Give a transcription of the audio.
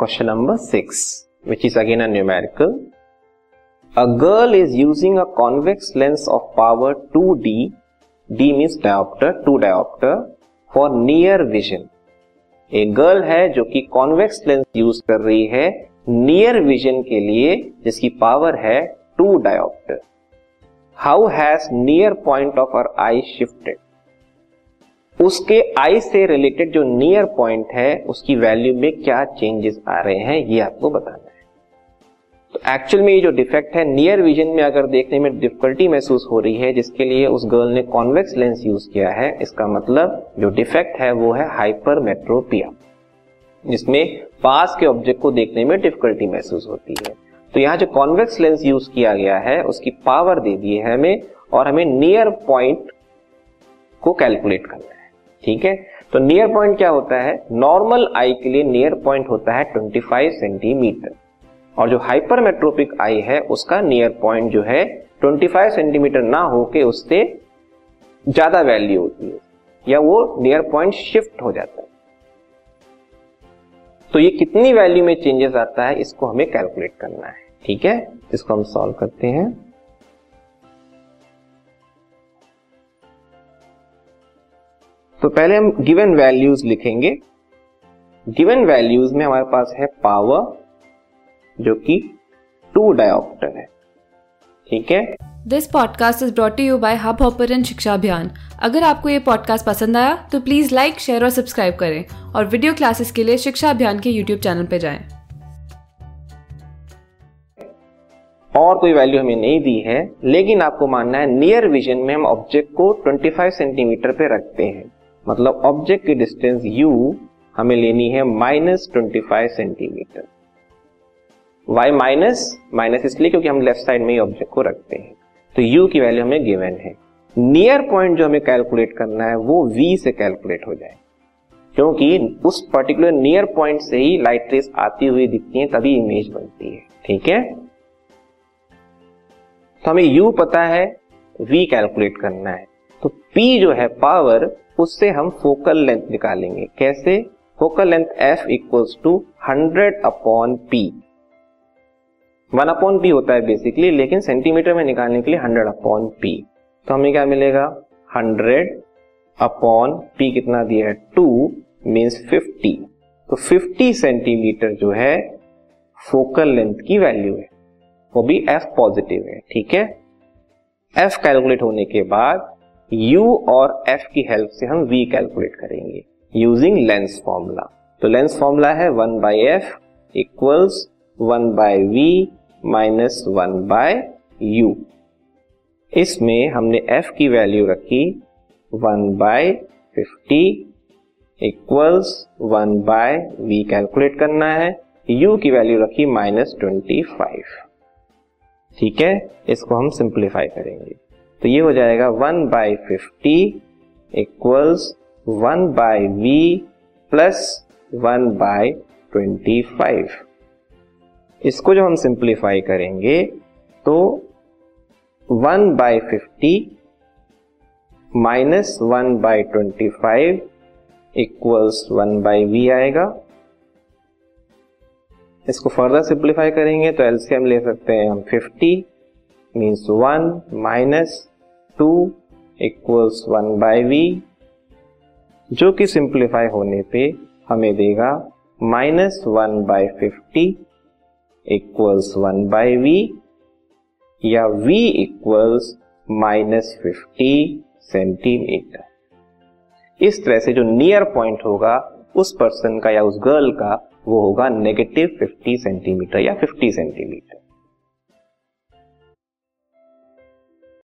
Question number six which is again a a girl is using a convex lens of power two D D mean dioptre two dioptre for near vision एक girl है जो कि convex lens use कर रही है near vision के लिए, जिसकी पावर है two dioptre how has near point of her eye shifted उसके आई से रिलेटेड जो नियर पॉइंट है, उसकी वैल्यू में क्या चेंजेस आ रहे हैं, ये आपको बताना है। तो एक्चुअल में ये जो डिफेक्ट है नियर विजन में अगर देखने में डिफिकल्टी महसूस हो रही है, जिसके लिए उस गर्ल ने कॉन्वेक्स लेंस यूज़ किया है, इसका मतलब जो डिफेक्ट है, वो है हाइपरमेट्रोपिया जिसमें पास के ऑब्जेक्ट को देखने में डिफिकल्टी महसूस होती है। तो यहाँ जो कॉन्वेक्स लेंस यूज़ किया गया है, उसकी पावर दे दी है हमें, और हमें नियर पॉइंट को कैलकुलेट करना है। ठीक है? तो नियर पॉइंट क्या होता है? नॉर्मल आई के लिए नियर पॉइंट होता है 25 सेंटीमीटर और जो हाइपरमेट्रोपिक आई है, उसका नियर पॉइंट जो है 25 सेंटीमीटर ना होके उससे ज़्यादा वैल्यू होती है. या वो नियर पॉइंट शिफ्ट हो जाता है. तो ये कितनी वैल्यू में चेंजेस आता है, इसको हमें कैलकुलेट करना है. ठीक है? इसको हम सॉल्व करते हैं. तो पहले हम गिवन वैल्यूज़ लिखेंगे। गिवन वैल्यूज़ में हमारे पास है पावर जो कि टू डायोप्टर है। ठीक है? This podcast is brought you by Hubhopper शिक्षा अभियान अगर आपको ये पॉडकास्ट पसंद आया तो प्लीज़ लाइक शेयर और सब्सक्राइब करें। और वीडियो क्लासेस के लिए शिक्षा अभियान के यूट्यूब चैनल पर जाएँ। और कोई वैल्यू हमें नहीं दी है लेकिन आपको मानना है नियर विजन में हम ऑब्जेक्ट को 25 सेंटीमीटर पे रखते हैं। मतलब ऑब्जेक्ट की डिस्टेंस u हमें लेनी है minus twenty five centimetre Y minus minus इसलिए क्योंकि हम लेफ़्ट साइड में ही ऑब्जेक्ट को रखते हैं। तो u की वैल्यू हमें गिवन है। नियर पॉइंट जो हमें कैलकुलेट करना है, वो v से कैलकुलेट हो जाए। क्योंकि उस पर्टिकुलर नियर पॉइंट से ही लाइट रेस आती हुई दिखती है, तभी इमेज बनती है। ठीक है? तो हमें u पता है, v कैलकुलेट करना है। तो p जो है पावर उससे हम फोकल लेंथ निकालेंगे। कैसे? Focal length F equals to hundred upon P one upon P होता है बेसिकली लेकिन सेंटीमीटर में निकालने के लिए हंड्रेड अपॉन पी तो हमें क्या मिलेगा? हंड्रेड अपॉन पी कितना दिया है? टू मीन्स फिफ्टी तो फिफ्टी सेंटीमीटर जो है फोकल लेंथ की वैल्यू है। वो भी एफ़ पॉजिटिव है, ठीक है? एफ़ कैलकुलेट होने के बाद u और f की हेल्प से हम v कैलकुलेट करेंगे यूजिंग लेंस फॉर्मूला तो लेंस फॉर्मूला है one by F equals one by V minus one by U इसमें हमने f की वैल्यू रखी one by fifty equals one by V calculate करना है. U की वैल्यू रखी माइनस ट्वेंटी फाइव ठीक है? इसको हम सिंप्लीफाई करेंगे. तो ये हो जाएगा one by fifty equals one by V plus one by twenty five. इसको जब हम सिंप्लीफाई करेंगे तो one by fifty minus one by twenty five equals one by V आएगा। इसको फर्दर सिंप्लीफाई करेंगे तो एलसीएम ले सकते हैं हम 50 means one minus two equals one by V जो कि सिंप्लीफाई होने पे हमें देगा minus one by fifty equals one by V या v equals minus fifty centimetre इस तरह से जो नियर पॉइंट होगा, उस पर्सन का या उस गर्ल का, वो होगा नेगेटिव फिफ्टी सेंटीमीटर या फिफ्टी सेंटीमीटर